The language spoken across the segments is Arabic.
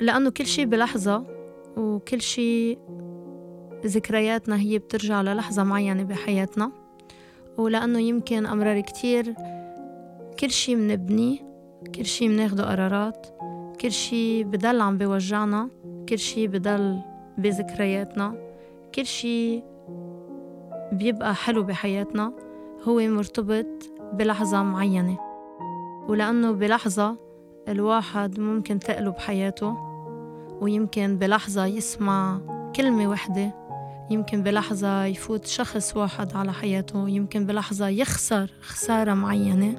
لأنه كل شي بلحظة وكل شي ذكرياتنا هي بترجع للحظة معينة بحياتنا. ولأنه يمكن أمرار كتير كل شي منبني كل شي مناخده قرارات كل شي بضل عم بيوجعنا كل شي بضل بذكرياتنا كل شي بيبقى حلو بحياتنا هو مرتبط بلحظة معينة. ولأنه بلحظة الواحد ممكن تقلب حياته ويمكن بلحظة يسمع كلمة وحدة يمكن بلحظة يفوت شخص واحد على حياته يمكن بلحظة يخسر خسارة معينة.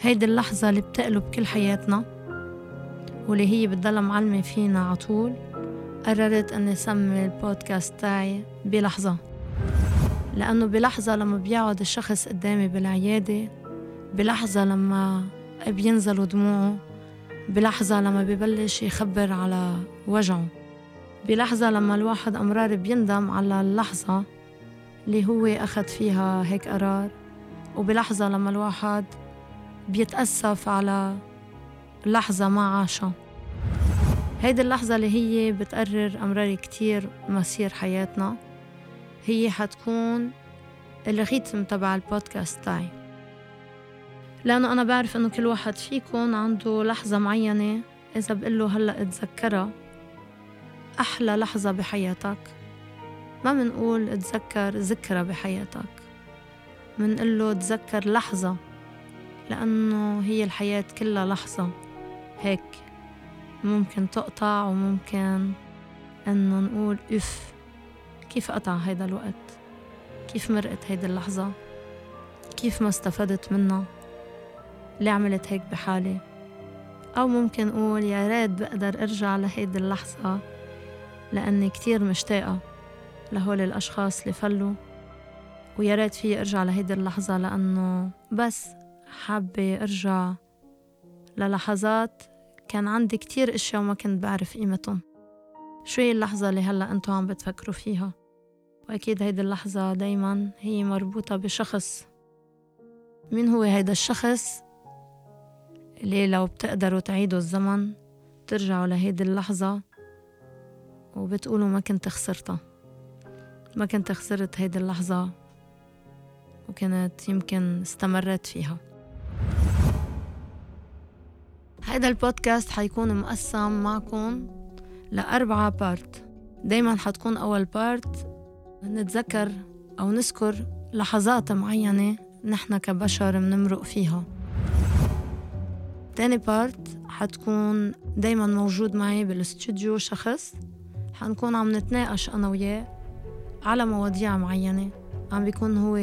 هيدي اللحظة اللي بتقلب كل حياتنا واللي هي بتضل معلمة فينا عطول قررت أني سمي البودكاست تاعي بلحظة لأنه بلحظة لما بيقعد الشخص قدامي بالعيادة بلحظة لما بينزلوا دموعه بلحظة لما ببلش يخبر على وجعه. بلحظة لما الواحد أمرار بيندم على اللحظة اللي هو أخذ فيها هيك قرار. وبلحظة لما الواحد بيتأسف على لحظة ما عاشها. هيدي اللحظة اللي هي بتقرر أمرار كتير مصير حياتنا. هي حتكون الريتم تبع البودكاست تاعي. لأنه أنا بعرف إنه كل واحد فيكم عنده لحظة معينة إذا بقله هلأ اتذكرها. أحلى لحظة بحياتك. ما منقول اتذكر ذكرى بحياتك. منقول له تذكر لحظة. لأنه هي الحياة كلها لحظة. هيك ممكن تقطع وممكن إنه نقول إف كيف قطع هيدا الوقت؟ كيف مرقت هيدي اللحظة؟ كيف ما استفدت منها؟ ليه عملت هيك بحالي. أو ممكن أقول يا ريت بقدر أرجع لهيدي اللحظة لأني كتير مشتاقة لهول الأشخاص اللي فلوا. ويا ريت في أرجع لهيدي اللحظة لأنه بس حابة أرجع للحظات. كان عندي كتير أشياء وما كنت بعرف قيمتهم. شو هي اللحظة اللي هلأ أنتوا عم بتفكروا فيها. وأكيد هيدي اللحظة دايما هي مربوطة بشخص. مين هو هيدا الشخص؟ اللي لو بتقدروا تعيدوا الزمن ترجعوا لهيدي اللحظة وبتقولوا ما كنت خسرتها. ما كنت خسرت هيدي اللحظة وكانت يمكن استمرت فيها. هيدا البودكاست حيكون مقسم معكم لأربعة part دايما حتكون أول part نتذكر أو نذكر لحظات معينة نحن كبشر منمرق فيها. تاني part حتكون دايما موجود معي بالاستوديو شخص. حنكون عم نتناقش أنا وياه على مواضيع معينة. عم بيكون هو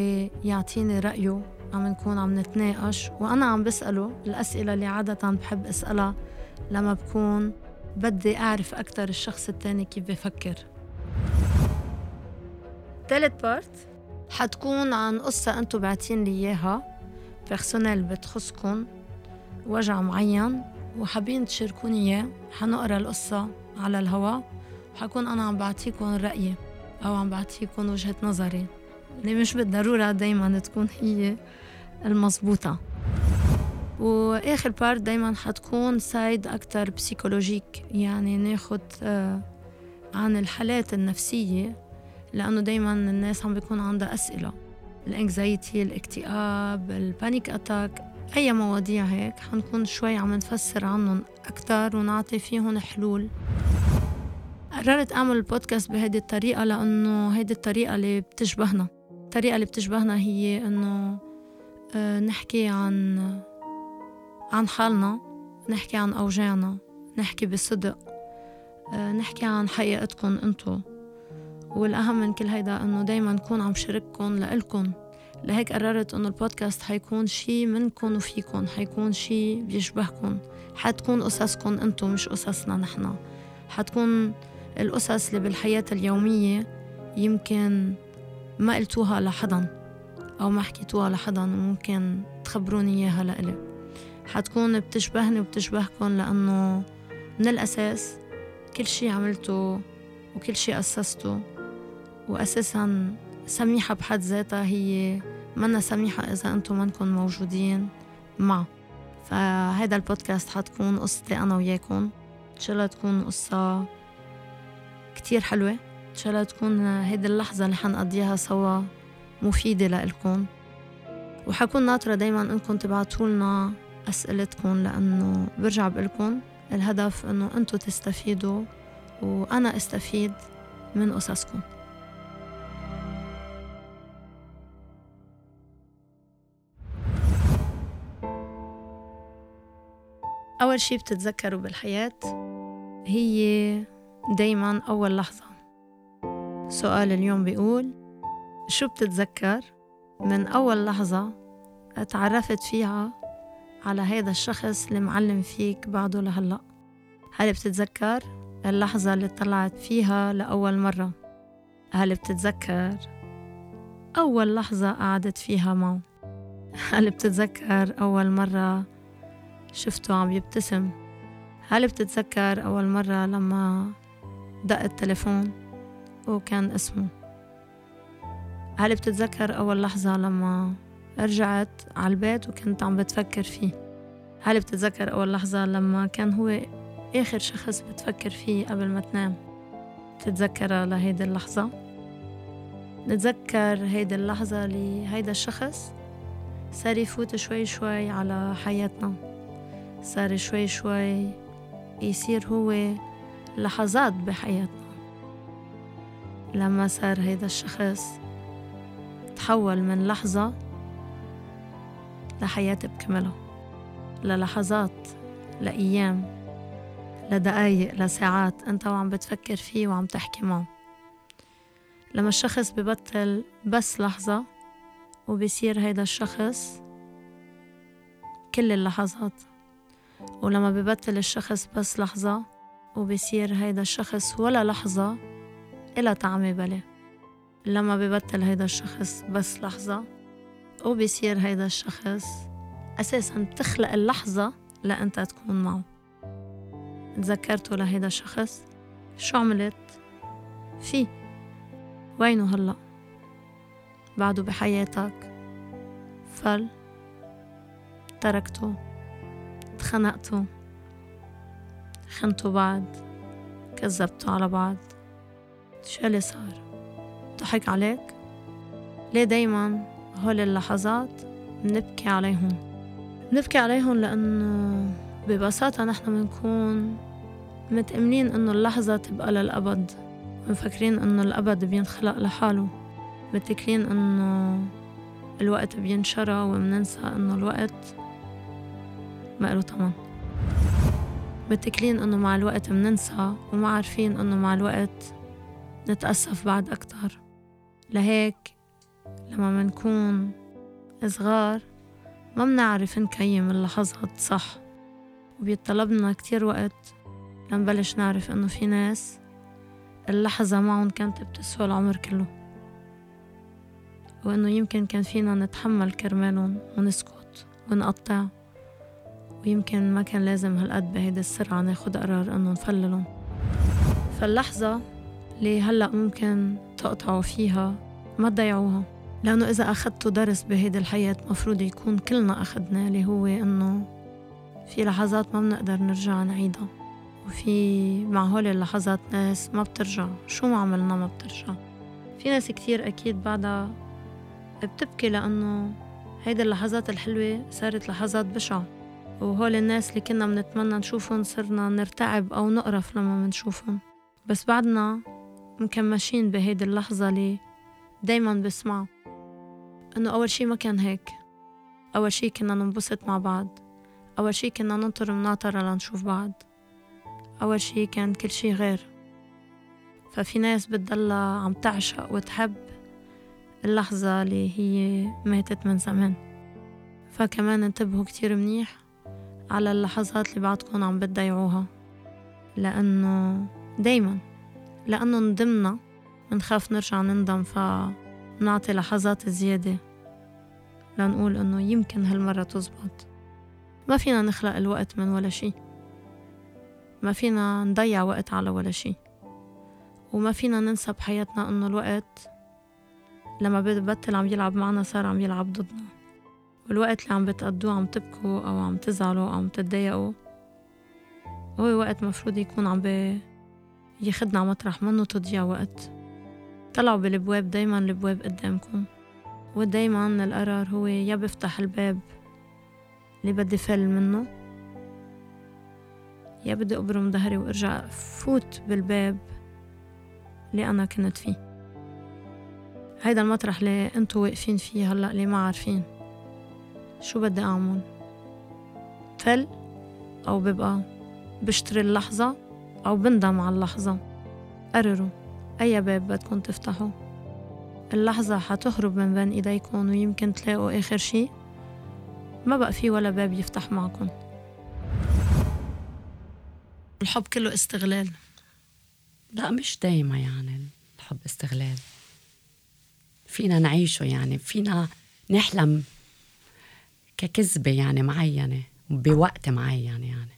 يعطيني رأيه عم نكون عم نتناقش وأنا عم بسأله الأسئلة اللي عادة بحب أسألها لما بكون بدي أعرف أكتر الشخص التاني كيف بفكر. تالت part حتكون عن قصة أنتو بعتين لي إياها personnel بتخصكن. وجع معين وحابين تشاركوني إياه حنقرأ القصة على الهواء وحكون أنا عم بعطيكم رأيي أو عم بعطيكم وجهة نظري. اللي مش بالضرورة دايما تكون هي المضبوطة. وآخر part دايما حتكون side أكتر psychologique يعني ناخد آه عن الحالات النفسية لأنه دايما الناس عم بيكون عندها أسئلة. ال anxiety الاكتئاب ال panic attack أي مواضيع هيك؟ حنكون شوي عم نفسر عنهم أكتر ونعطي فيهم حلول. قررت أعمل البودكاست بهيدي الطريقة لأنه هيدي الطريقة اللي بتشبهنا. الطريقة اللي بتشبهنا هي إنه آه نحكي عن عن حالنا نحكي عن أوجاعنا نحكي بصدق آه نحكي عن حقيقتكم أنتو. والأهم من كل هيدا إنه دايما نكون عم شارككم لإلكم. لهيك قررت إنه البودكاست حيكون شي منكم وفيكم حيكون شي بيشبهكم حتكون قصصكم أنتو مش قصصنا نحنا حتكون القصص اللي بالحياة اليومية يمكن ما قلتوها لحدا أو ما حكيتوها لحدا وممكن تخبروني إياها لإلي. حتكون بتشبهني وبتشبهكم لأنه من الأساس كل شي عملته وكل شي أسسته وأساسا سميحة بحد ذاتها هي منا سميحة إذا أنتم منكم موجودين معه فهذا البودكاست حتكون قصتي أنا وياكم إن شاء الله تكون قصة كتير حلوة. إن شاء الله تكون هيدي اللحظة اللي حنقضيها سوا مفيدة لإلكم وحكون ناطرة دايما إنكم تبعتوا لنا أسئلتكم لأنه برجع بقلكم الهدف إنه أنتوا تستفيدوا وأنا أستفيد من قصصكم أول شي بتتذكروا بالحياة هي دايما أول لحظة. سؤال اليوم بيقول شو بتتذكر من أول لحظة تعرفت فيها على هذا الشخص اللي معلم فيك بعده لهلأ؟ هل بتتذكر اللحظة اللي طلعت فيها لأول مرة؟ هل بتتذكر أول لحظة قعدت فيها معه؟ هل بتتذكر أول مرة شفته عم يبتسم. هل بتتذكر أول مرة لما دق التليفون وكان اسمه؟ هل بتتذكر أول لحظة لما رجعت على البيت وكنت عم بتفكر فيه؟ هل بتتذكر أول لحظة لما كان هو آخر شخص بتفكر فيه قبل ما تنام؟ تتذكر لهيدي اللحظة؟ نتذكر هيدي اللحظة لهيدا الشخص؟ صار يفوت شوي شوي على حياتنا. صار شوي شوي يصير هو لحظات بحياتنا. لما صار هيدا الشخص تحول من لحظة لحياة بكملها للحظات لأيام لدقايق لساعات أنت وعم بتفكر فيه وعم تحكي معه. لما الشخص ببطل بس لحظة وبصير هيدا الشخص كل اللحظات ولما ببطل الشخص بس لحظة وبصير هيدا الشخص ولا لحظة إلا طعمة بلا لما ببطل هيدا الشخص بس لحظة وبصير هيدا الشخص أساسا بتخلق اللحظة لأنت تكون معه. تذكرتوا لهيدا الشخص؟ شو عملت؟ فيه وينه هلأ؟ بعده بحياتك. فل. تركته. تخنقتوا خنتوا بعض كذبتوا على بعض. شو اللي صار؟ ضحك عليك؟ ليه دايما هول اللحظات بنبكي عليهم؟ بنبكي عليهم لأنه ببساطة نحن بنكون متأمنين إنه اللحظة تبقى للأبد. مفكرين إنه الأبد بينخلق لحاله. متكلين إنه الوقت بينشرى ومننسى إنه الوقت ما له تمن متكلين إنه مع الوقت مننسى وما عارفين إنه مع الوقت نتأسف بعد أكتر. لهيك لما منكون صغار ما منعرف نكيم اللحظات صح. وبيطلبنا كتير وقت لنبلش نعرف إنه في ناس اللحظة معهم كانت بتسوى العمر كله. وإنه يمكن كان فينا نتحمل كرمالهم ونسكت ونقطع. ويمكن ما كان لازم هالقد بهيدي السرعة ناخد قرار إنه نفللهم. فاللحظة اللي هلأ ممكن تقطعوا فيها ما تضيعوها لأنه إذا أخدتوا درس بهيدي الحياة مفروض يكون كلنا أخدناه اللي هو إنه في لحظات ما بنقدر نرجع نعيدها وفي مع هول اللحظات ناس ما بترجع. شو ما عملنا ما بترجع؟ في ناس كتير أكيد بعدها بتبكي لأنه هيدي اللحظات الحلوة صارت لحظات بشعة. وهول الناس اللي كنا بنتمنى نشوفهم صرنا نرتعب أو نقرف لما منشوفهم. بس بعدنا مكمشين بهيدي اللحظة اللي دايما بسمع إنه أول شي ما كان هيك. أول شي كنا ننبسط مع بعض. أول شي كنا ننطر مناطرة لنشوف بعض. أول شي كان كل شي غير. ففي ناس بتضلها عم تعشق وتحب اللحظة اللي هي ماتت من زمان. فكمان انتبهوا كتير منيح. على اللحظات اللي بعدكم عم بتضيعوها. لأنه دايما لأنه ندمنا منخاف نرجع نندم فنعطي لحظات زيادة لنقول إنه يمكن هالمرة تزبط. ما فينا نخلق الوقت من ولا شي. ما فينا نضيع وقت على ولا شي. وما فينا ننسى بحياتنا إنه الوقت لما ببطل عم يلعب معنا صار عم يلعب ضدنا. والوقت اللي عم بتقضوه عم تبكوا أو عم تزعلوا أو عم تتضايقوا هو وقت مفروض يكون عم بي ياخدنا مطرح منه تضيع وقت. طلعوا بالبواب دايما البواب قدامكم. ودايما القرار هو يا بفتح الباب اللي بدي فل منه يا بدي أبرم ظهري وأرجع فوت بالباب اللي أنا كنت فيه. هيدا المطرح اللي انتو واقفين فيه هلأ اللي ما عارفين. شو بدي أعمل؟ فل أو ببقى بشتري اللحظة أو بندم على اللحظة. قرروا أي باب بدكم تفتحوا. اللحظة حتهرب من بين إيديكم ويمكن تلاقوا آخر شي. ما بقى في ولا باب يفتح معكم. الحب كله استغلال. لا مش دايما يعني الحب استغلال. فينا نعيشه يعني فينا نحلم. ككذبة يعني معينة بوقت معين يعني.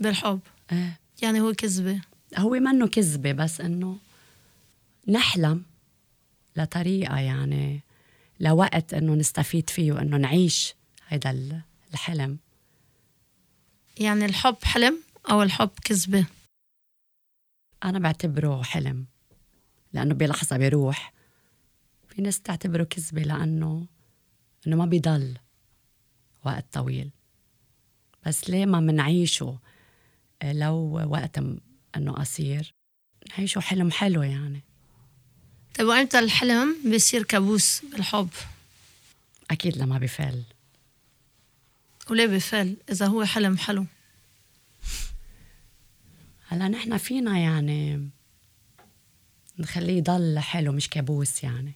بالحب. إيه. يعني هو كذبة. هو منه كذبة بس إنه نحلم لطريقة يعني لوقت إنه نستفيد فيه وإنه نعيش هيدا الحلم. يعني الحب حلم أو الحب كذبة؟ أنا بعتبره حلم لأنه بلحظة بيروح. في ناس تعتبره كذبة لأنه إنه ما بيضل. وقت طويل. بس ليه ما منعيشه؟ لو وقت إنه قصير. نعيشه حلم حلو يعني. طيب وإمتى الحلم بيصير كابوس بالحب؟ أكيد لما بفل. وليه بفل؟ إذا هو حلم حلو؟ هلا نحن فينا يعني نخليه يضل حلو مش كابوس يعني.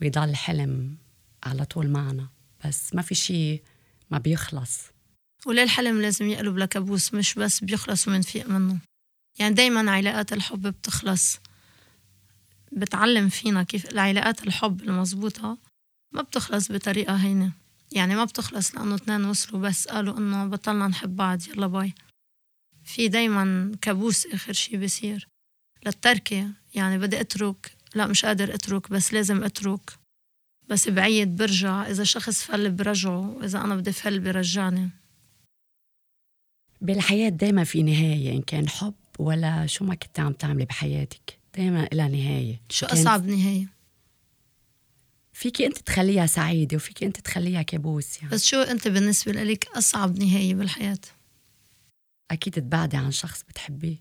ويضل حلم على طول معنا. بس ما في شيء ما بيخلص. وليه الحلم لازم يقلب لكابوس مش بس بيخلص ومنفيق منه. يعني دايما علاقات الحب بتخلص. بتعلم فينا كيف العلاقات الحب المزبوطة ما بتخلص بطريقة هينة. يعني ما بتخلص لأنه اثنين وصلوا بس قالوا إنه بطلنا نحب بعض يلا باي. في دايما كابوس آخر شي بصير للتركة يعني بدي أترك لا مش قادر أترك بس لازم أترك. بس بعيد برجع إذا شخص فل برجعه إذا أنا بدي فل برجعني بالحياة دايما في نهاية إن كان حب ولا شو ما كنت عم تعملي بحياتك دايما لها نهاية شو أصعب نهاية؟ فيكي أنت تخليها سعيدة وفيكي أنت تخليها كابوس يعني بس شو أنت بالنسبة لك أصعب نهاية بالحياة؟ أكيد تبعدي عن شخص بتحبيه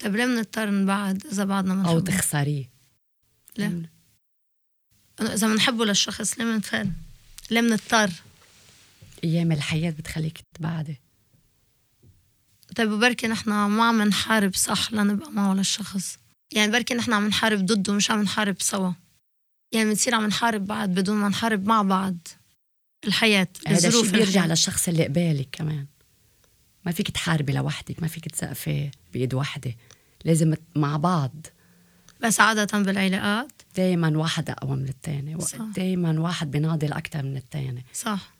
طيب ليه بنضطر نبعد إذا بعدنا منحبه؟ أو تخسريه ليه؟ إذا بنحبه للشخص ليه بنتفل؟ ليه بنضطر؟ أيام الحياة بتخليك تبعدي طيب وبركي نحن ما عم نحارب صح لنبقى معه للشخص يعني بركي نحن عم نحارب ضده مش عم نحارب سوا. يعني بنصير عم نحارب بعض بدون ما نحارب مع بعض. الحياة هذا الشيء بيرجع للشخص اللي قبالك كمان. ما فيك تحاربي لوحدك ما فيك تسقفي بإيد وحدة. لازم مع بعض. بس عادة بالعلاقات دايما واحد أقوى من الثاني دايما واحد بيناضل أكثر من الثاني صح.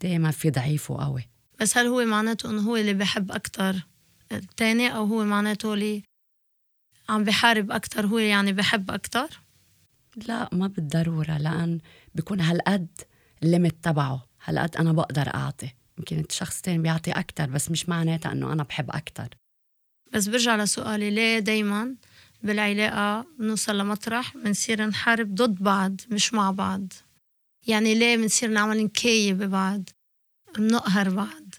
دايما في ضعيف وقوي. بس هل هو معناته إنه هو اللي بحب أكثر الثاني أو هو معناته اللي عم بحارب أكثر هو يعني بحب أكثر لا ما بالضرورة لأن بيكون هالقد الليمت تبعه. هالقد أنا بقدر أعطي. يمكن الشخص الثاني بيعطي أكثر بس مش معناتها إنه أنا بحب أكثر بس برجع لسؤالي ليه دايما بالعلاقة بنوصل لمطرح بنصير نحارب ضد بعض مش مع بعض. يعني ليه بنصير نعمل نكاية ببعض بنقهر بعض.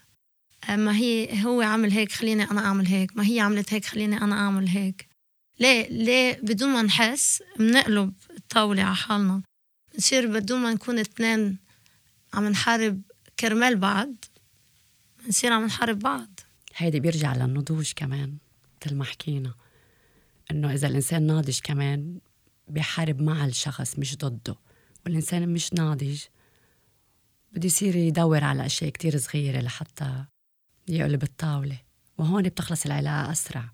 ما هي هو عمل هيك خليني أنا أعمل هيك ما هي عملت هيك خليني أنا أعمل هيك. ليه؟ ليه؟ بدون ما نحس بنقلب الطاولة على حالنا. بنصير بدون ما نكون اثنين عم نحارب كرمال بعض بنصير عم نحارب بعض. هيدي بيرجع للنضوج كمان مثل ما حكينا. إنه إذا الإنسان ناضج كمان بيحارب مع الشخص مش ضده. والإنسان مش ناضج بده يصير يدور على أشياء كتير صغيرة لحتى يقلب الطاولة. وهون بتخلص العلاقة أسرع.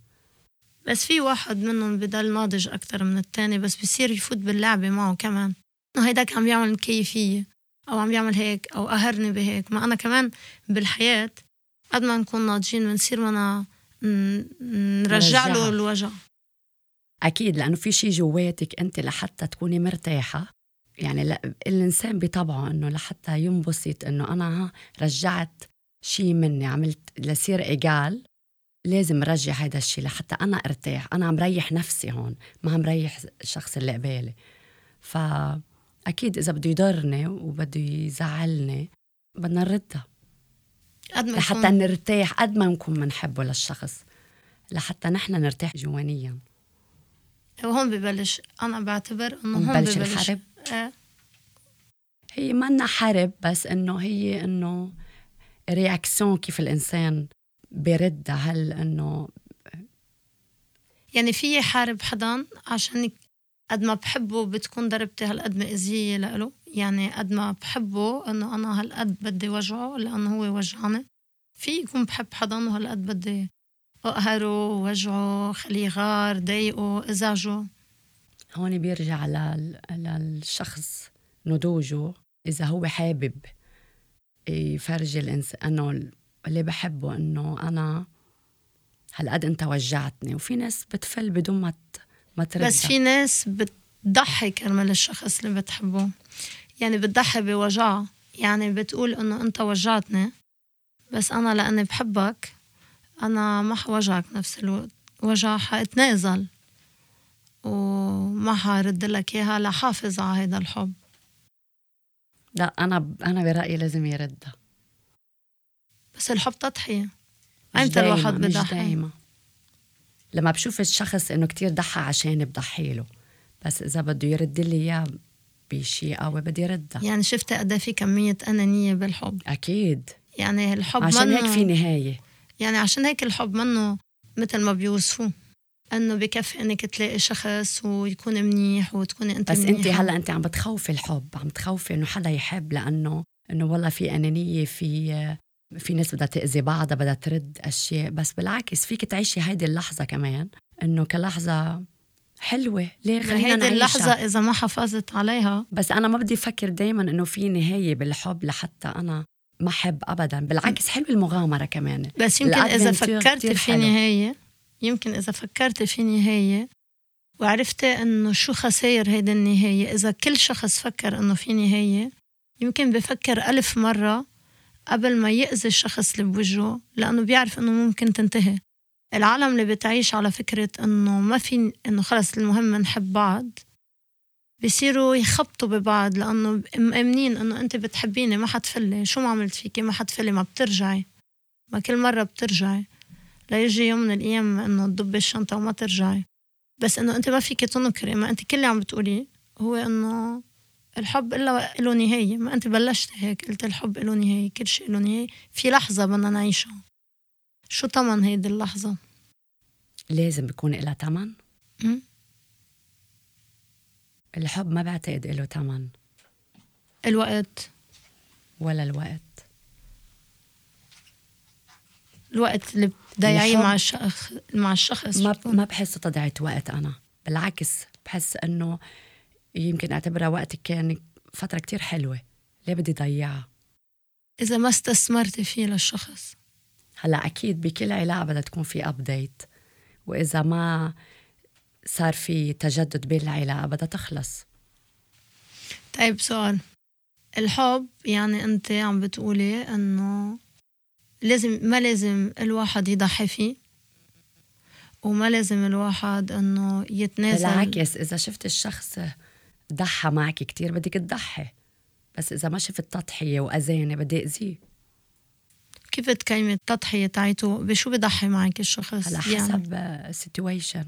بس في واحد منهم بضل ناضج أكتر من التاني بس بصير يفوت باللعبة معه كمان. إنه هيداك عم بيعمل كيفية أو عم بيعمل هيك أو قهرني بهيك. ما أنا كمان بالحياة قد ما نكون ناضجين بنصير بدنا نرجع له الوجع. أكيد لأنه في شيء جواتك أنت لحتى تكوني مرتاحة. يعني لا الإنسان بطبعه إنه لحتى ينبسط إنه أنا رجعت شيء مني عملت لصير إيجال لازم رجع هذا الشيء لحتى أنا أرتاح. أنا عم ريح نفسي هون ما عم ريح الشخص اللي قبالي. فأكيد إذا بده يضرني وبده يزعلني بدنا نردها. قد ما لحتى نرتاح قد ما نكون بنحبه للشخص. لحتى نحن نرتاح جوانيا. وهون ببلش. أنا بعتبر إنه هون ببلش الحرب؟ إيه. هي منا حرب بس إنه هي إنه رياكسيون كيف الإنسان بيرد هل إنه يعني في حارب حدا عشان قد ما بحبه بتكون ضربتي هالقد مأذية لإله. يعني قد ما بحبه إنه أنا هالقد بدي وجعه لأنه هو وجعني في يكون بحب حدا وهالقد بدي اقهره وجعه خليه غار ضايقه ازعجه هون بيرجع لل... للشخص نضوجه. إذا هو حابب يفرجي الانسان إنه اللي بحبه إنه أنا هالقد أنت وجعتني. وفي ناس بتفل بدون ما ما ترد بس في ناس بتضحي كرمال الشخص اللي بتحبه. يعني بتضحي بوجعها يعني بتقول إنه أنت وجعتني بس أنا لأني بحبك أنا ما حوجعك نفس الوقت. وجع حاتنازل وما حرد لك إياها لحافظ على هذا الحب. لا أنا أنا برأيي لازم يردها. بس الحب تضحية. أمتى الواحد بضحي دايما. لما بشوف الشخص إنه كتير ضحى عشان بضحي له. بس إذا بده يرد لي إياه بشيء قوي بدي ردها يعني شفت قد إيه في كمية أنانية بالحب. أكيد. يعني الحب عشان هيك في نهاية. يعني عشان هيك الحب منه مثل ما بيوصفوه إنه بكفي إنك تلاقي شخص ويكون منيح وتكوني أنت بس أنت منيحة. هلأ أنت عم بتخوفي الحب عم تخوفي إنه حدا يحب لأنه إنه والله في أنانية في في ناس بدها تأذي بعضها بدها ترد أشياء. بس بالعكس فيك تعيشي هيدي اللحظة كمان إنه كلحظة حلوة. ليه؟ خلينا هيدي اللحظة إذا ما حافظت عليها. بس أنا ما بدي أفكر دايما إنه في نهاية بالحب لحتى أنا ما احب ابدا بالعكس حلو المغامرة كمان. بس يمكن الأدفنتور فكرت في حلو. نهاية يمكن إذا فكرت في نهاية وعرفت إنه شو خساير هيدي النهاية إذا كل شخص فكر إنه في نهاية يمكن بفكر ألف مرة قبل ما يأذي الشخص اللي بوجهه لأنه بيعرف إنه ممكن تنتهي. العالم اللي بتعيش على فكرة إنه ما في إنه خلص المهم نحب بعض. بصيروا يخبطوا ببعض لأنه مأمنين إنه أنت بتحبيني ما حتفلي شو ما عملت فيكي؟ ما حتفلي ما بترجعي. ما كل مرة بترجعي. ليجي يوم من الأيام إنه تضبي الشنطة وما ترجعي. بس إنه أنت ما فيك تنكري. ما أنت كل اللي عم بتقوليه هو إنه الحب إلا له نهاية. ما أنت بلشت هيك قلت الحب له نهاية كل شيء له نهاية. في لحظة بدنا نعيشها. شو طمن هيدي اللحظة؟ لازم بيكون لها ثمن? الحب ما بعتقد له ثمن الوقت. ولا الوقت. الوقت اللي بتضيعيه مع الشخص مع الشخص. ما ما بحس تضيعة وقت أنا. بالعكس بحس إنه يمكن أعتبرها وقت كان فترة كتير حلوة. ليه بدي ضيعها؟ إذا ما استثمرتي فيه للشخص. هلأ أكيد بكل علاقة بدها تكون في ابديت وإذا ما صار في تجدد بين العلاقه بدها تخلص. طيب سؤال. الحب يعني أنت عم بتقولي إنه لازم ما لازم الواحد يضحي فيه وما لازم الواحد إنه يتنازل. بالعكس إذا شفت الشخص ضحى معك كتير بدك تضحي. بس إذا ما شفت تضحية وأذانة بدي أذيه. كيف تقيمي التضحية تاعته؟ بشو بضحي معك الشخص؟ على يعني. حسب السيتويشن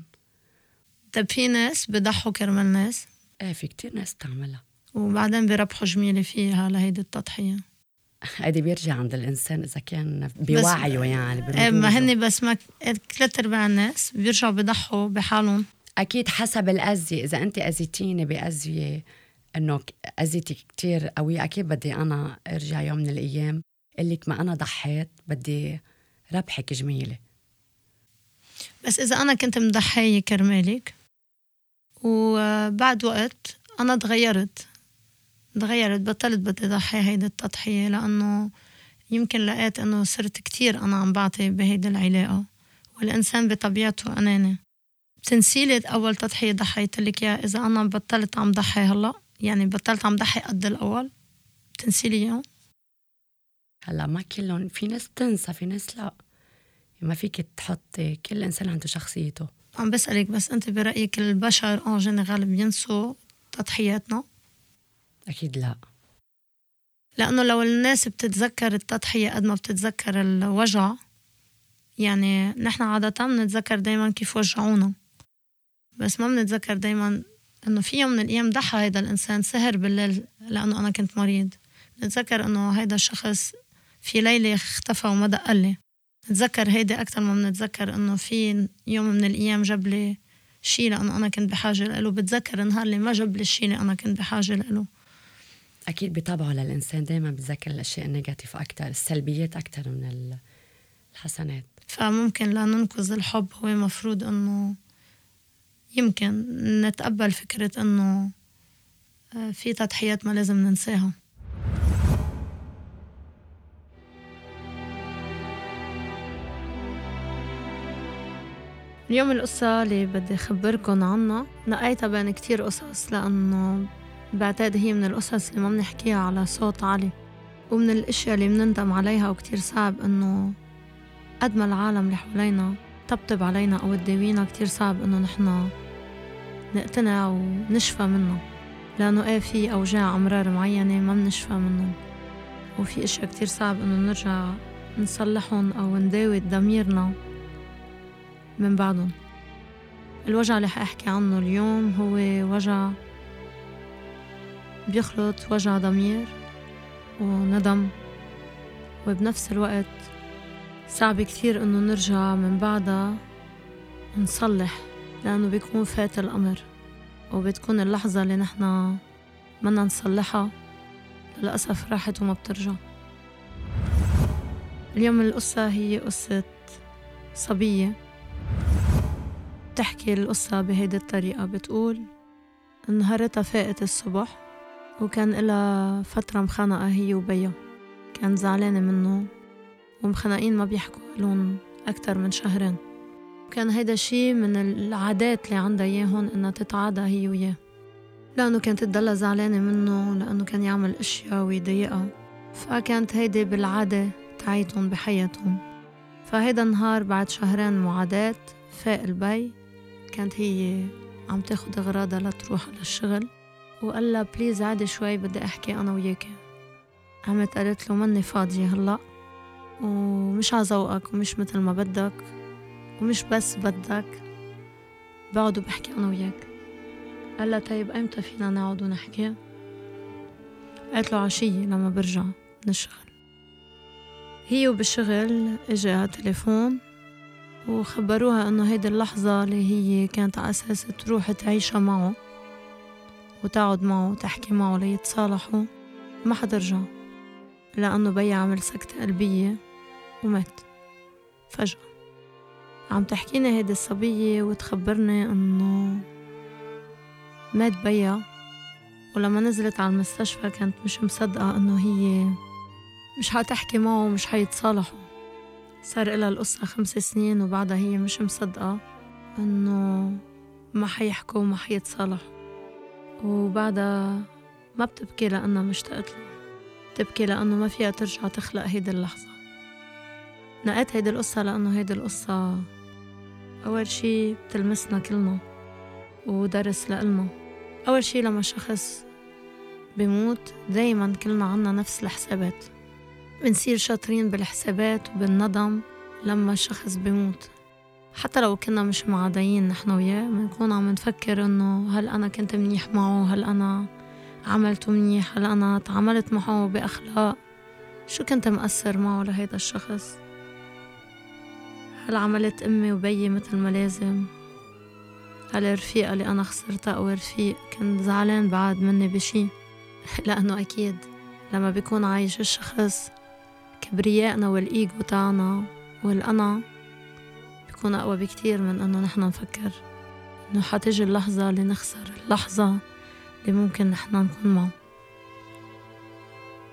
طيب في ناس بضحوا كرمال ناس؟ إيه في كتير ناس بتعملها. وبعدين بربحوا جميلة فيها لهيدي التضحية. هيدي بيرجع عند الإنسان إذا كان بوعيه يعني إيه، ما. هن بس ما ثلاث ارباع الناس بيرجعوا بضحوا بحالهم. أكيد حسب الاذيه إذا انت اذيتيني باذيه إنه ك- اذيتك كتير قوية أكيد بدي أنا أرجع يوم من الأيام أقول لك ما أنا ضحيت بدي ربحك جميلة. بس إذا أنا كنت مضحية كرمالك وبعد وقت أنا تغيرت تغيرت بطلت بدي ضحي هيدي التضحية لأنه يمكن لقيت إنه صرت كتير أنا عم بعطي بهيدي العلاقة والإنسان بطبيعته أناني. بتنسيلي أول تضحية ضحيت لك إياها إذا أنا بطلت عم ضحي هلأ؟ يعني بطلت عم ضحي قد الأول؟ بتنسيلي إياه هلأ ما كلهم في ناس بتنسى في ناس لأ. ما فيك تحطي كل إنسان عنده شخصيته. عم بسألك بس أنت برأيك البشر en général بينسوا تضحياتنا؟ أكيد لا. لأنه لو الناس بتتذكر التضحية قد ما بتتذكر الوجع يعني نحن عادة بنتذكر دايما كيف وجعونا. بس ما بنتذكر دايما إنه في يوم من الأيام ضحى هيدا الإنسان سهر بالليل لأنه أنا كنت مريض. بنتذكر إنه هيدا الشخص في ليلة اختفى وما دق لي نتذكر هيدي أكتر ما بنتذكر إنه في يوم من الأيام جاب لي شيء لأنه أنا كنت بحاجة له. بتذكر النهار اللي ما جاب لي الشيء اللي أنا كنت بحاجة له. أكيد بطبعه للإنسان دايما بتذكر الأشياء النيجاتيف أكتر السلبيات أكتر من الحسنات. فممكن لننقذ الحب هو مفروض إنه يمكن نتقبل فكرة إنه آه، في تضحيات ما لازم ننساها. اليوم القصة اللي بدي أخبركن عنها نقيتها بين كتير قصص لأنه بعتقد هي من القصص اللي ما بنحكيها على صوت عالي ومن الأشياء اللي بنندم عليها وكتير صعب إنه قد ما العالم اللي حوالينا طبطب علينا أو تداوينا كتير صعب إنه نحنا نقتنع ونشفى منها لأنه إيه في أوجاع أمرار معينة ما بنشفى منهم وفي أشياء كتير صعب إنه نرجع نصلحهم أو نداوي ضميرنا من بعدهم. الوجع اللي حأحكي عنه اليوم هو وجع بيخلط وجع ضمير وندم وبنفس الوقت صعب كتير إنه نرجع من بعدها نصلح لأنه بيكون فات الأمر وبتكون اللحظة اللي نحنا بدنا نصلحها للأسف راحت وما بترجع. اليوم القصة هي قصة صبية. بتحكي القصة بهيدي الطريقة بتقول نهارتها فاقت الصبح وكان إلها فترة مخانقة هي وبيا كان زعلانة منه ومخنقين ما بيحكوا لهم أكتر من شهرين. كان هيدا شي من العادات اللي عندها إياهن إنها تتعادى هي وياه. لأنه كانت تضلها زعلانة منه لأنه كان يعمل أشياء ويضايقها. فكانت هيدي بالعادة تبعيتهم بحياتهم. فهيدا النهار بعد شهرين معاداة فاق البي كانت هي عم تاخد أغراضها لتروح للشغل وقال لها please عادي شوي بدي أحكي أنا وياك قامت قالت له مني فاضية هلأ ومش ع ذوقك ومش مثل ما بدك ومش بس بدك بقعد وبحكي أنا وياك. قال لها طيب أيمتى فينا نقعد ونحكي؟ قالت له عشية لما برجع من الشغل. هي وبالشغل إجا تليفون وخبروها إنه هيدي اللحظة اللي هي كانت على أساس تروح تعيشها معه وتقعد معه وتحكي معه ليتصالحوا ما حترجع لأنه بي عمل سكتة قلبية ومات فجأة. عم تحكينا هيدي الصبية وتخبرني إنه مات بيا ولما نزلت على المستشفى كانت مش مصدقة إنه هي مش حتحكي معه ومش حيتصالحوا. صار إلها القصة خمس سنين وبعدها هي مش مصدقة إنه ما حيحكوا وما حيتصالحوا. وبعدها ما بتبكي لأنها مشتقت له. بتبكي لأنه ما فيها ترجع تخلق هيدي اللحظة. نقيت هيدي القصة لأنه هيدي القصة أول شي بتلمسنا كلنا ودرس لإلنا. أول شي لما شخص بيموت دايما كلنا عنا نفس الحسابات. بنصير شاطرين بالحسابات وبالندم لما الشخص بيموت. حتى لو كنا مش معاديين نحن وياه بنكون عم نفكر إنه هل أنا كنت منيح معه؟ هل أنا عملت منيح؟ هل أنا تعاملت معه بأخلاق؟ شو كنت مقصر معه لهيدا الشخص؟ هل عملت أمي وبيي مثل ما لازم؟ هل الرفيقة اللي أنا خسرتها أو رفيق كان زعلان بعد مني بشي؟ لأنه أكيد لما بيكون عايش الشخص كبريائنا والإيجو تاعنا والأنا بيكون أقوى بكتير من إنه نحن نفكر. إنه حتيجي اللحظة اللي نخسر اللحظة اللي ممكن نحن نكون معه.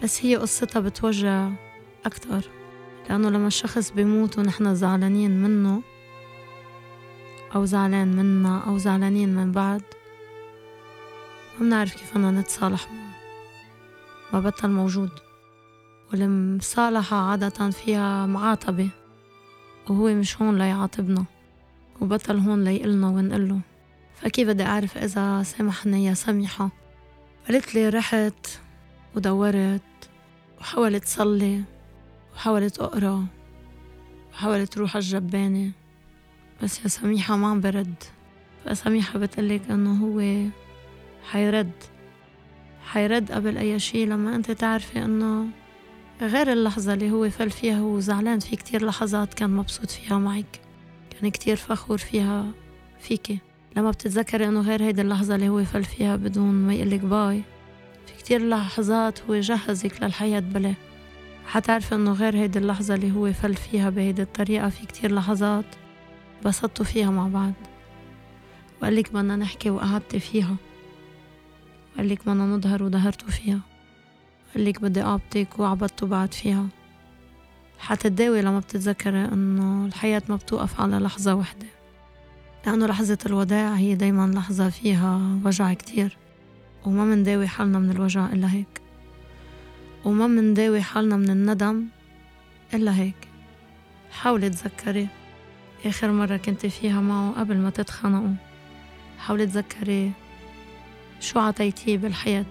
بس هي قصتها بتوجع أكتر لأنه لما الشخص بيموت ونحن زعلانين منه أو زعلان منا أو زعلانين من بعد ما بنعرف كيف بدنا نتصالح معه. ما بطل موجود. والمصالحة عادة فيها معاتبة وهو مش هون ليعاتبنا وبطل هون ليقلنا ونقله. فكيف بدي أعرف إذا سامحني يا سميحة؟ قالت لي رحت ودورت وحاولت صلي وحاولت أقرأ وحاولت روح الجبانة. بس يا سميحة ما عم برد. فسميحة بتقلك إنه هو حيرد. حيرد قبل أي شي لما أنت تعرفي إنه غير اللحظة اللي هو فل فيها هو زعلان في كتير لحظات كان مبسوط فيها معك. كان كتير فخور فيها فيكي لما بتتذكري إنه غير هيدي اللحظة اللي هو فل فيها بدون ما يقلك باي في كتير لحظات هو جهزك للحياة بلا. حتعرفي إنه غير هيدي اللحظة اللي هو فل فيها بهيدي الطريقة في كتير لحظات بسطتوا فيها مع بعض. وقال لك بدنا نحكي وقعدتي فيها. قال لك بدنا نظهر وظهرتوا فيها. لك بدي قابطك وعبطتوا بعد فيها. حتتداوي لما بتتذكري إنه الحياة ما بتوقف على لحظة وحدة لأنه لحظة الوداع هي دايما لحظة فيها وجع كتير. وما منداوي حالنا من الوجع إلا هيك. وما منداوي حالنا من الندم إلا هيك. حاولي تذكري آخر مرة كنت فيها معه قبل ما تتخانقوا. حاولي تذكري شو عطيتيه بالحياة.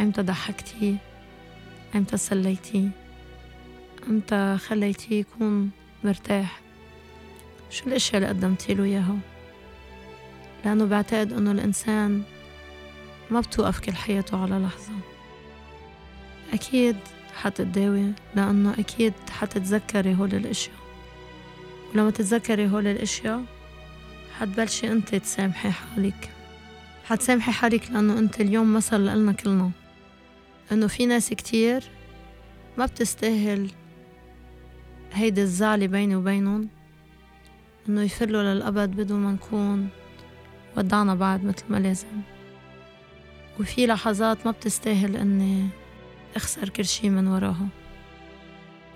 أمتى ضحكتيه أمتى سليتيه أمتى خليتيه يكون مرتاح؟ شو الأشياء اللي قدمتي له إياها؟ لأنه بعتقد إنه الإنسان ما بتوقف كل حياته على لحظة. أكيد حتتداوي لأنه أكيد حتتذكري هول الأشياء. ولما تتذكري هول الأشياء حتبلشي أنت تسامحي حالك. حتسامحي حالك لأنه أنت اليوم مثل لنا كلنا. إنه في ناس كتير ما بتستاهل هيدي الزعلة بيني وبينهم إنه يفلوا للأبد بدون ما نكون ودعنا بعض مثل ما لازم. وفي لحظات ما بتستاهل إني أخسر كل شي من وراها.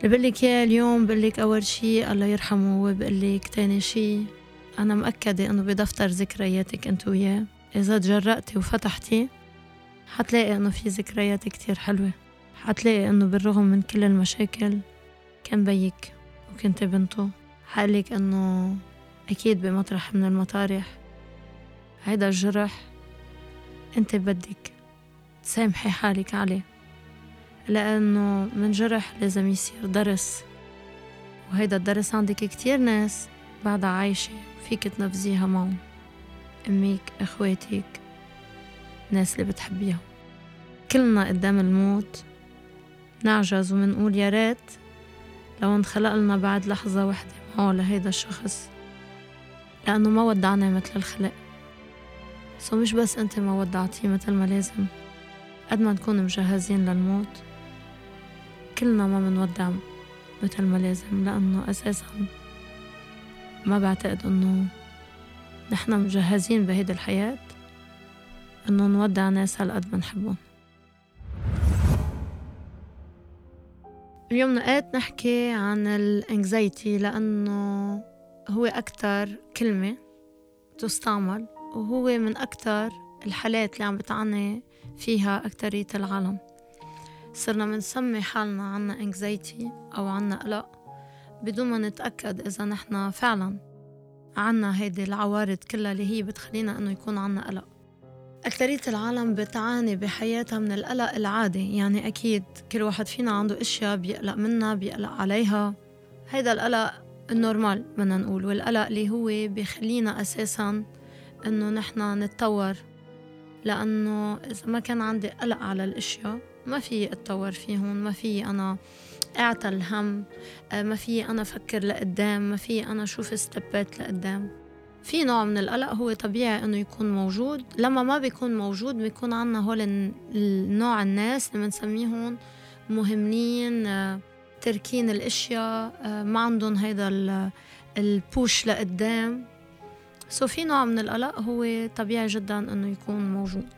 اللي بقلك إياه اليوم بقلك أول شي الله يرحمه وبقلك تاني شي أنا مأكدة إنه بدفتر ذكرياتك أنت وياه. إذا تجرأتي وفتحتي حتلاقي إنه في ذكريات كتير حلوة. حتلاقي إنه بالرغم من كل المشاكل كان بيك وكنت بنته. حقلك إنه أكيد بمطرح من المطارح. هيدا الجرح أنت بدك تسامحي حالك عليه. لأنه من جرح لازم يصير درس. وهيدا الدرس عندك كتير ناس بعدها عايشة فيك تنفذيها معهم. أميك إخواتك. ناس اللي بتحبيها كلنا قدام الموت نعجز ومنقول يا ريت لو انخلق لنا بعد لحظة وحدة. معه لهيدا الشخص لأنه ما ودعنا مثل الخلق. so مش بس أنت ما ودعتيه مثل ما لازم. قد ما نكون مجهزين للموت كلنا ما منودع مثل ما لازم لأنه أساسا ما بعتقد إنه نحن مجهزين بهيدي الحياة. إنه نودع ناس هالقد بنحبهم. اليوم نقيت نحكي عن ال anxiety لأنه هو أكتر كلمة تستعمل وهو من أكتر الحالات اللي عم بتعاني فيها أكترية العالم. صرنا منسمي حالنا عنا انكزايتي أو عنا قلق بدون ما نتأكد إذا نحنا فعلا عنا هيدي العوارض كلها اللي هي بتخلينا إنه يكون عنا قلق أكترية العالم بتعاني بحياتها من القلق العادي. يعني أكيد كل واحد فينا عنده أشياء بيقلق منها بيقلق عليها. هيدا القلق النورمال بدنا نقول والقلق اللي هو بيخلينا أساسا إنه نحنا نتطور. لأنه إذا ما كان عندي قلق على الأشياء ما في أتطور فيهم ما في أنا اعتل الهم ما في أنا أفكر لقدام ما في أنا أشوف ستبات لقدام. في نوع من القلق هو طبيعي إنه يكون موجود. لما ما بيكون موجود بيكون عنا هول النوع الناس اللي بنسميهم مهملين آه، تركين الأشياء آه، ما عندهم هيدا البوش لقدام. سو في نوع من القلق هو طبيعي جدا إنه يكون موجود.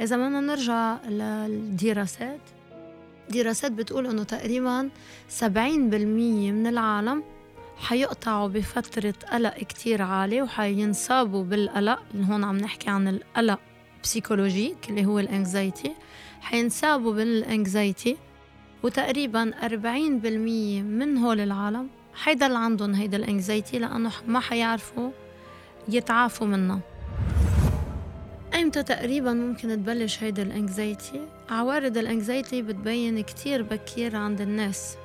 إذا بدنا نرجع للدراسات دراسات بتقول إنه تقريبا 70% من العالم حيقطعوا بفترة قلق كتير عالي وحينصابوا بالقلق هون عم نحكي عن القلق psychologique اللي هو ال anxiety حينصابوا بال anxiety وتقريبا 40% من هول العالم اللي عندهم هيدا ال anxiety لأنه ما حيعرفوا يتعافوا منها ايمتى تقريبا ممكن تبلش هيدا ال anxiety عوارض ال anxiety بتبين كتير بكير عند الناس.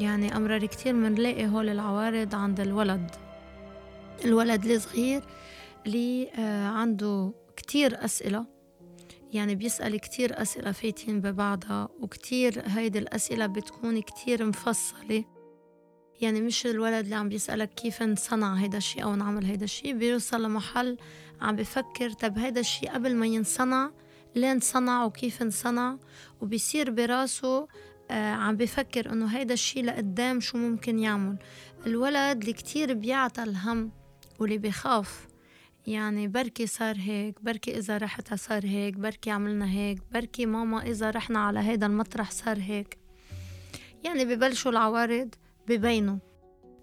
يعني أمرار كتير منلاقي هول العوارض عند الولد. الولد الصغير اللي آه، عنده كتير أسئلة. يعني بيسأل كتير أسئلة فايتين ببعضها وكتير هيدي الأسئلة بتكون كتير مفصلة. يعني مش الولد اللي عم بيسألك كيف انصنع هيدا الشيء أو انعمل هيدا الشيء بيوصل لمحل عم بفكر طب هيدا الشيء قبل ما ينصنع ليه انصنع وكيف انصنع وبيصير براسه عم بفكر إنه هيدا الشيء لقدام شو ممكن يعمل. الولد اللي كتير بيعطل الهم واللي بخاف يعني بركي صار هيك بركي إذا رحت صار هيك بركي عملنا هيك بركي ماما إذا رحنا على هيدا المطرح صار هيك. يعني ببلشوا العوارض ببينوا.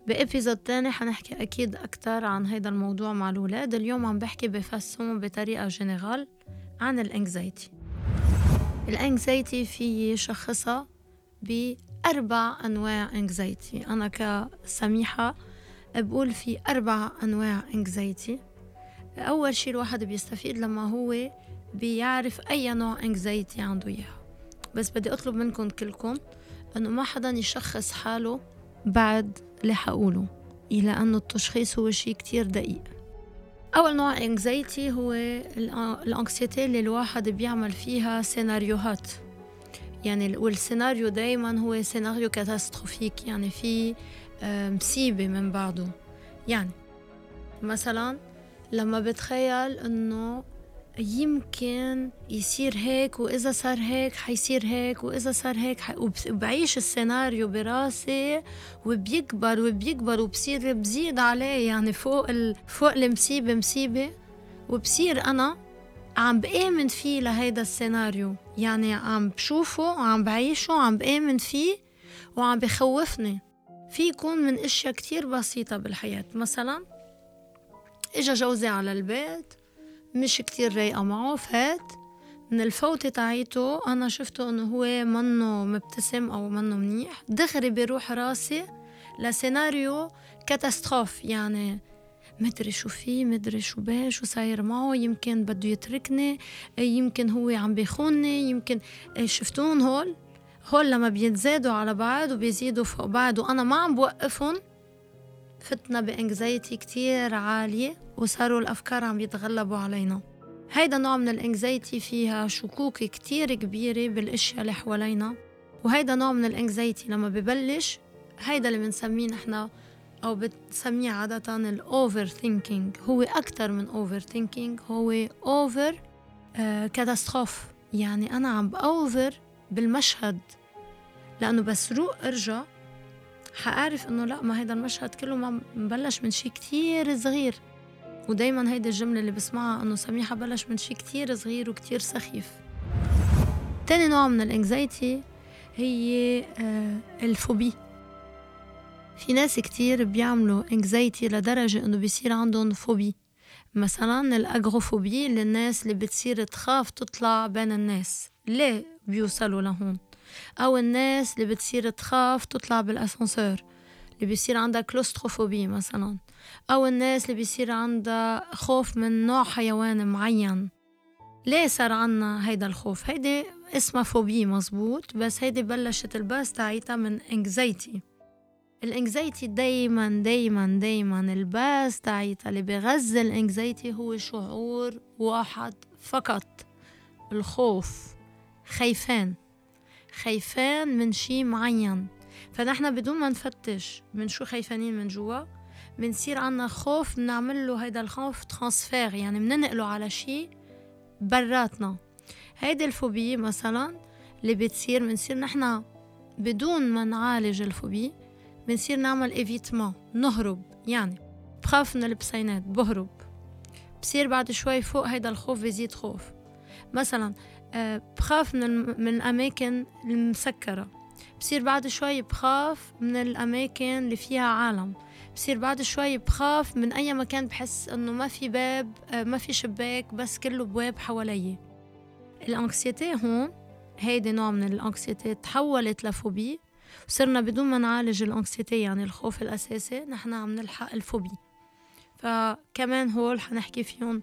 ب episode تاني حنحكي أكيد أكتر عن هيدا الموضوع مع الولاد اليوم عم بحكي بفسهم بطريقة جنرال عن ال anxiety ال anxiety في شخصها بأربع أنواع anxiety أنا كسميحة بقول في أربع أنواع anxiety أول شي الواحد بيستفيد لما هو بيعرف أي نوع anxiety عنده إياها. بس بدي أطلب منكم كلكم إنه ما حدا يشخص حاله بعد اللي حقوله لأنه التشخيص هو شي كتير دقيق. أول نوع anxiety هو ال anxiety اللي الواحد بيعمل فيها سيناريوهات. يعني والسيناريو دايما هو سيناريو catastrophique يعني في مصيبة من بعده. يعني مثلا لما بتخيل إنه يمكن يصير هيك وإذا صار هيك حيصير هيك وإذا صار هيك حي... وبعيش السيناريو براسي وبيكبر وبيكبر وبصير بزيد عليه يعني فوق ال... فوق المصيبة مصيبة. وبصير أنا عم بآمن فيه لهيدا السيناريو. يعني عم بشوفه عم بعيشه عم بآمن فيه وعم بخوفني. في يكون من أشياء كتير بسيطة بالحياة. مثلا إجا جوزي على البيت مش كتير رايقة معه فات. من الفوتة تاعيته أنا شفته إنه هو منه مبتسم أو منه منيح. دغري بيروح راسي لسيناريو كاتاستروف. يعني مدري شو في مدري شو بيه شو صاير معه يمكن بده يتركني يمكن هو عم بيخونني يمكن شفتون هول؟ هول لما بيتزادوا على بعض وبيزيدوا فوق بعض وأنا ما عم بوقفهم فتنا بإنكزايتي كتير عالية وصاروا الأفكار عم يتغلبوا علينا. هيدا نوع من الإنكزايتي فيها شكوك كتير كبيرة بالأشياء اللي حوالينا وهيدا نوع من الإنكزايتي لما ببلش هيدا اللي بنسميه نحنا أو بتسميه عادة ال overthinking هو أكتر من overthinking هو over catastrophe يعني أنا عم ب over بالمشهد. لأنه بس روق أرجع حأعرف إنه لا ما هيدا المشهد كله ما مبلش من شي كتير صغير. ودايما هيدي الجملة اللي بسمعها إنه سميحة بلش من شي كتير صغير وكتير سخيف. تاني نوع من ال anxiety هي آه ال phobie في ناس كتير بيعملوا anxiety لدرجة إنه بيصير عندهم phobie مثلا ال agoraphobie للناس اللي بتصير تخاف تطلع بين الناس. ليه بيوصلوا لهون؟ أو الناس اللي بتصير تخاف تطلع بالأسانسور اللي بيصير عندها claustrophobie مثلا. أو الناس اللي بيصير عندها خوف من نوع حيوان معين. ليه صار عنا هيدا الخوف؟ هيدي اسمها phobie مزبوط بس هيدي بلشت ال base تاعيتها من anxiety ال anxiety دايما دايما دايما ال base تاعيتها اللي بغذي ال anxiety هو شعور واحد فقط الخوف. خايفان. خايفان من شي معين. فنحن بدون ما نفتش من شو خايفانين من جوا بنصير عنا خوف بنعمل له هيدا الخوف transfer يعني بننقله على شي براتنا. هيدي الفوبيا مثلا اللي بتصير بنصير نحن بدون ما نعالج الفوبيا بنصير نعمل ايفيتمون نهرب يعني بخاف من البسينات بهرب. بصير بعد شوي فوق هيدا الخوف بيزيد خوف. مثلا آه، بخاف من, من الأماكن المسكرة. بصير بعد شوي بخاف من الأماكن اللي فيها عالم. بصير بعد شوي بخاف من أي مكان بحس إنه ما في باب آه، ما في شباك بس كله بواب حوالي. ال anxiety هون هيدي نوع من ال anxiety تحولت ل phobie وصرنا بدون ما نعالج ال anxiety يعني الخوف الأساسي نحن عم نلحق ال phobie فكمان هول حنحكي فيهم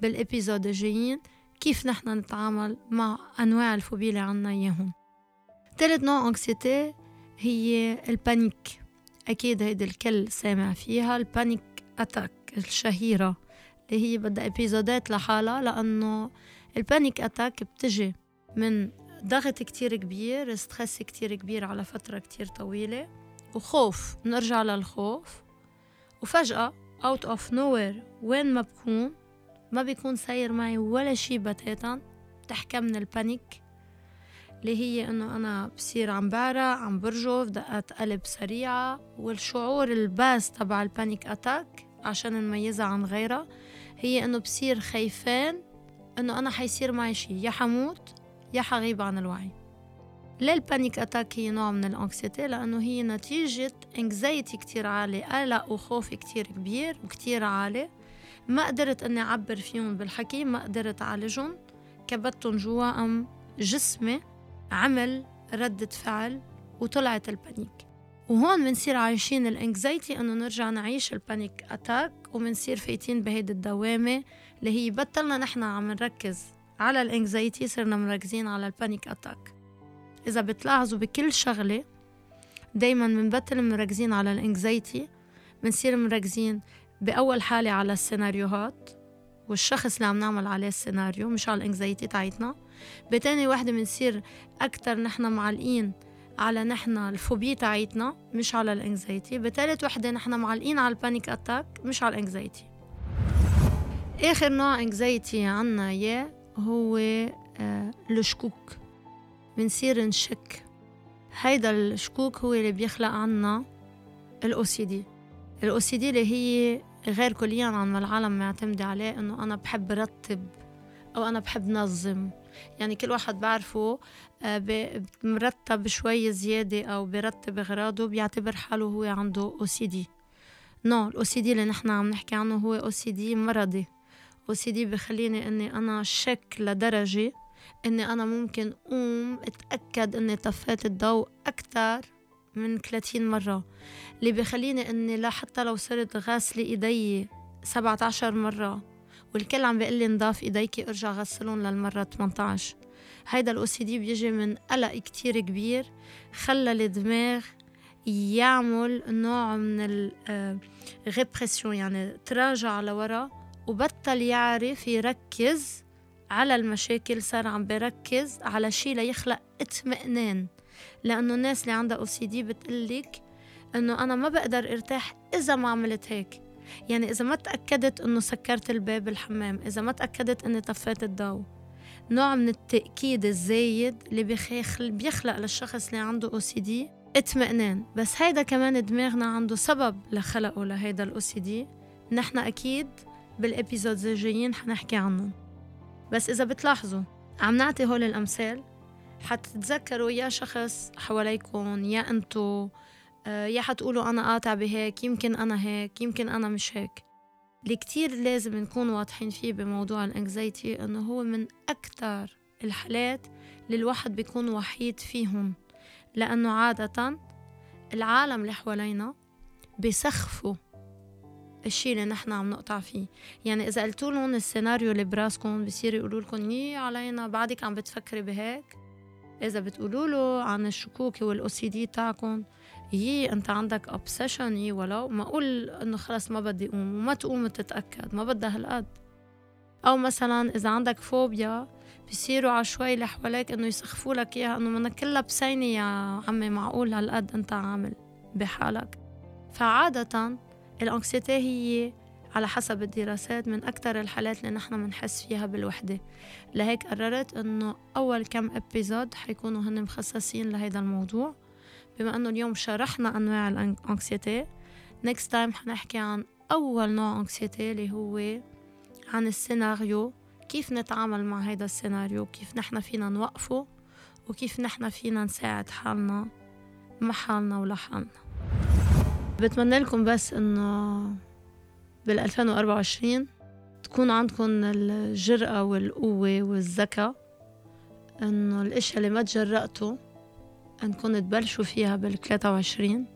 بال episodes الجايين كيف نحن نتعامل مع أنواع الفوبيا اللي عنا إياهم. ثالث نوع anxiety هي ال panic. أكيد هيدي الكل سامع فيها ال panic attack الشهيرة اللي هي بدها episode ات لحالها لأنه ال panic attack بتجي من ضغط كتير كبير stress كتير كبير على فترة كتير طويلة وخوف نرجع للخوف وفجأة out of nowhere وين ما بكون ما بيكون صاير معي ولا شي بتاتا من ال panic اللي هي إنه أنا بصير عم بعرق عم برجف دقات قلب سريعة والشعور ال base تبع ال panic attack عشان نميزها عن غيرها هي إنه بصير خايفان إنه أنا حيصير معي شي يا حموت يا حغيب عن الوعي. ليه ال panic attack هي نوع من ال anxiety لأنه هي نتيجة anxiety كتير عالي قلق وخوف كتير كبير وكتير عالي. ما قدرت إني أعبر فيهم بالحكي ما قدرت أعالجهم. كبتهم جوا قام جسمي عمل ردة فعل وطلعت ال panic. وهون منصير عايشين ال anxiety إنه نرجع نعيش ال panic attack ومنصير فايتين بهيدي الدوامة اللي هي بطلنا نحن عم نركز على ال anxiety صرنا مركزين على ال panic attack إذا بتلاحظوا بكل شغلة دايما منبطل مركزين على ال anxiety منصير مركزين بأول حالة على السيناريوهات والشخص اللي عم نعمل عليه السيناريو مش على ال anxiety تاعتنا. بتاني وحدة منصير أكتر نحن معلقين على نحن الفوبيا تاعتنا مش على ال anxiety بتالت وحدة نحن معلقين على ال panic attack مش على ال anxiety آخر نوع anxiety عنا إياه هو آه الشكوك منصير نشك. هيدا الشكوك هو اللي بيخلق عنا ال OCD ال OCD اللي هي غير كليا عن ما العالم معتمدة عليه إنه أنا بحب رتب أو أنا بحب نظم. يعني كل واحد بعرفه آه، مرتب شوي زيادة أو برتب أغراضه بيعتبر حاله هو عنده OCD no ال OCD اللي نحن عم نحكي عنه هو OCD مرضي. اللي بخليني إني أنا شك لدرجة إني أنا ممكن أقوم أتأكد إني طفيت الضوء أكتر من 30 مرة. اللي بخليني إني لا حتى لو صرت غاسلة إيدي 17 مرة والكل عم بيقول لي نضاف ايديكي أرجع غسلهم للمرة 18 هيدا ال OCD بيجي من قلق كتير كبير خلى الدماغ يعمل نوع من الغيبريسيون آه، يعني تراجع لورا. وبطل يعرف يركز على المشاكل صار عم بركز على شيء ليخلق اطمئنان. لأنه الناس اللي عندها أو سي دي بتقلك إنه أنا ما بقدر أرتاح إذا ما عملت هيك. يعني إذا ما تأكدت إنه سكرت الباب الحمام إذا ما تأكدت إني طفيت الضوء نوع من التأكيد الزايد اللي بيخلق للشخص اللي عنده OCD اطمئنان. بس هيدا كمان دماغنا عنده سبب لخلقه لهيدا ال OCD. نحن أكيد بال episodes الجايين حنحكي عنهم. بس إذا بتلاحظوا عم نعطي هول الأمثال حتتذكروا يا شخص حواليكم يا أنتو آه، يا حتقولوا أنا قاطع بهيك يمكن أنا هيك يمكن أنا مش هيك. اللي كتير لازم نكون واضحين فيه بموضوع ال anxiety إنه هو من أكتر الحالات اللي الواحد بيكون وحيد فيهم. لأنه عادة العالم اللي حوالينا بيسخفوا الشيء اللي نحن عم نقطع فيه. يعني إذا قلتوا لهم السيناريو اللي براسكم بصير يقولوا لكم يي علينا بعدك عم بتفكري بهيك؟ إذا بتقولوا له عن الشكوك وال OCD تاعكم يي أنت عندك اوبسيشن يي ولو؟ ما أقول إنه خلص ما بدي أقوم وما تقوم تتاكد ما بدها هالقد. أو مثلا إذا عندك فوبيا بصيروا عشوائي اللي حواليك إنه يسخفوا لك إياها إنه منك كلها بسينة يا عمي معقول هالقد أنت عامل بحالك. فعادة الأنكسيتي هي على حسب الدراسات من أكثر الحالات اللي نحن بنحس فيها بالوحدة. لهيك قررت إنه أول كم إبيزود حيكونوا هن مخصصين لهيدا الموضوع. بما إنه اليوم شرحنا أنواع ال anxiety next time حنحكي عن أول نوع anxiety اللي هو عن السيناريو كيف نتعامل مع هيدا السيناريو كيف نحن فينا نوقفه وكيف نحن فينا نساعد حالنا مع حالنا ولحالنا بتمنى لكم بس إنه بال 2024 تكون عندكم الجرأة والقوة والذكاء إنه الأشياء اللي ما تجرأتوا أنكم تبلشوا فيها بال 23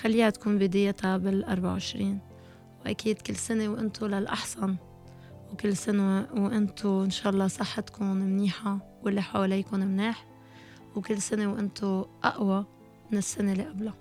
خليها تكون بدايتها بال 24 وأكيد كل سنة وأنتوا للأحسن وكل سنة وأنتوا إن شاء الله صحتكم منيحة واللي حواليكم مناح وكل سنة وأنتوا أقوى من السنة اللي قبلها.